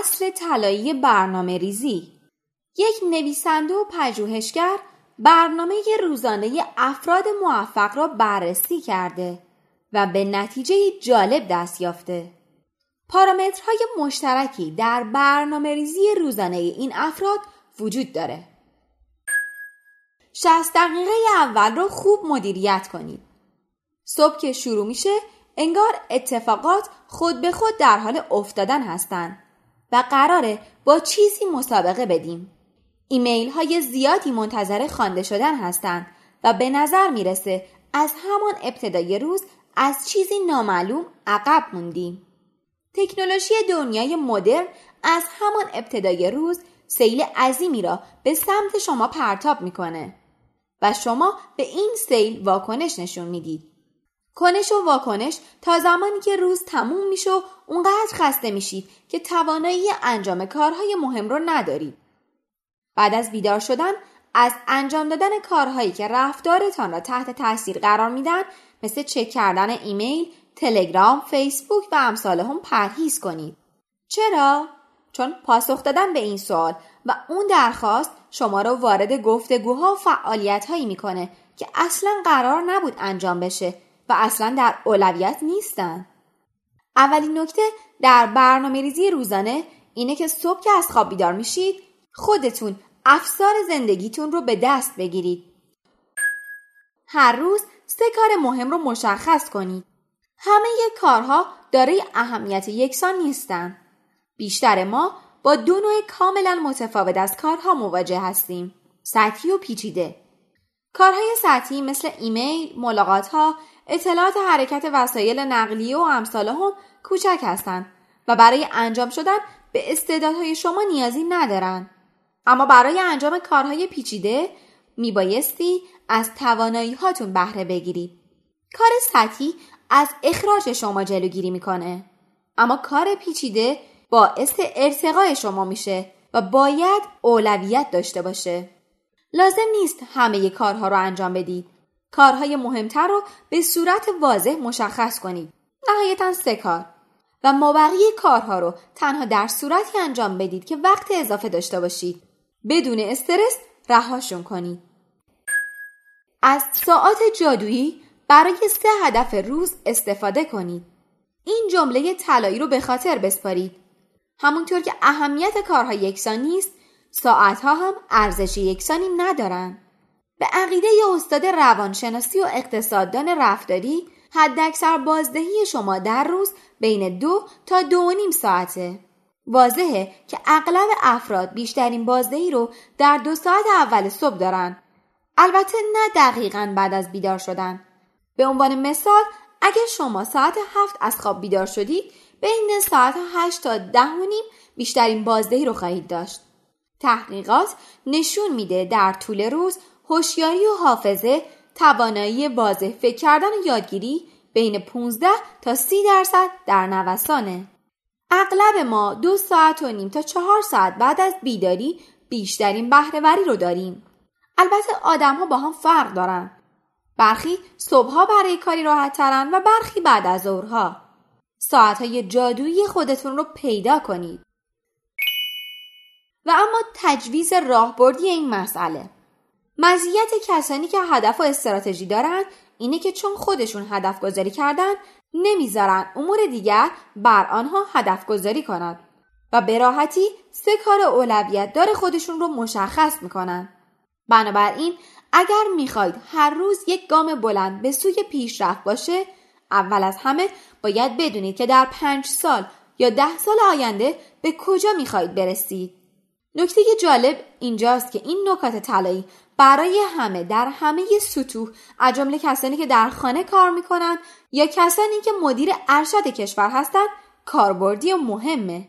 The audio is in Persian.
اصل طلایی برنامه ریزی یک نویسنده و پژوهشگر برنامه روزانه افراد موفق را بررسی کرده و به نتیجه جالب دست یافته. پارامترهای مشترکی در برنامه ریزی روزانه این افراد وجود داره. 60 دقیقه اول رو خوب مدیریت کنید. صبح که شروع میشه انگار اتفاقات خود به خود در حال افتادن هستند و قراره با چیزی مسابقه بدیم. ایمیل های زیادی منتظر خوانده شدن هستند و به نظر می‌رسه از همان ابتدای روز از چیزی نامعلوم عقب موندیم. تکنولوژی دنیای مدرن از همان ابتدای روز سیل عظیمی را به سمت شما پرتاب می‌کنه و شما به این سیل واکنش نشون می‌دید. کنش و واکنش تا زمانی که روز تموم میشه و اونقدر خسته میشید که توانایی انجام کارهای مهم رو ندارید. بعد از بیدار شدن از انجام دادن کارهایی که رفتارتان را تحت تاثیر قرار میدن مثل چک کردن ایمیل، تلگرام، فیسبوک و امثال هم پرهیز کنید. چرا؟ چون پاسخ دادن به این سوال و اون درخواست شما را وارد گفتگوها و فعالیت هایی می‌کنه که اصلا قرار نبود انجام بشه و اصلا در اولویت نیستن. اولین نکته در برنامه ریزی روزانه اینه که صبح که از خواب بیدار میشید خودتون افسار زندگیتون رو به دست بگیرید. هر روز سه کار مهم رو مشخص کنید. همه کارها دارای اهمیت یکسان نیستن. بیشتر ما با دو نوع کاملا متفاوت از کارها مواجه هستیم. سطحی و پیچیده. کارهای سطحی مثل ایمیل، ملاقات ها، اطلاعات حرکت وسایل نقلیه و امثال هم کوچک هستند و برای انجام شدن به استعدادهای شما نیازی ندارند. اما برای انجام کارهای پیچیده میبایستی از توانایی هاتون بهره بگیرید. کار سطحی از اخراج شما جلوگیری می‌کنه. اما کار پیچیده باعث ارتقای شما میشه و باید اولویت داشته باشه. لازم نیست همه کارها رو انجام بدید. کارهای مهمتر رو به صورت واضح مشخص کنید. نهایتا سه کار. و مابقی کارها رو تنها در صورتی انجام بدید که وقت اضافه داشته باشید. بدون استرس رهاشون کنید. از ساعت جادویی برای سه هدف روز استفاده کنید. این جمله طلایی رو به خاطر بسپارید. همونطور که اهمیت کارها یکسان نیست، ساعتها هم ارزش یکسانی ندارن. به عقیده استاد روانشناسی و اقتصاددان رفتاری حداکثر بازدهی شما در روز بین دو تا دو و نیم ساعته. واضحه که اغلب افراد بیشترین بازدهی رو در دو ساعت اول صبح دارن. البته نه دقیقا بعد از بیدار شدن. به عنوان مثال اگر شما ساعت هفت از خواب بیدار شدید بین ساعت هشت تا ده و نیم بیشترین بازدهی رو خواهید داشت. تحقیقات نشون میده در طول روز هوشیاری و حافظه توانایی واضح فکر کردن و یادگیری بین 15 تا 30 درصد در نوسانه. اغلب ما دو ساعت و نیم تا چهار ساعت بعد از بیداری بیشترین بهرهوری رو داریم. البته آدم ها با هم فرق دارن. برخی صبحها برای کاری راحت ترن و برخی بعد از ظهرها. ساعت های جادویی خودتون رو پیدا کنید. و اما تجویز راهبردی این مسئله مزیت کسانی که هدف و استراتژی دارند اینه که چون خودشون هدف گذاری کردن نمی‌ذارن امور دیگر بر آنها هدف گذاری کند و به راحتی سه کار اولویت دار خودشون رو مشخص می‌کنن. بنابراین اگر می‌خواید هر روز یک گام بلند به سوی پیشرفت باشه اول از همه باید بدونید که در پنج سال یا ده سال آینده به کجا می‌خواهید برسید. نکته جالب اینجاست که این نکات طلایی برای همه در همه سطوح از جمله کسانی که در خانه کار می‌کنند یا کسانی که مدیر ارشد کشور هستند کاربردی و مهمه.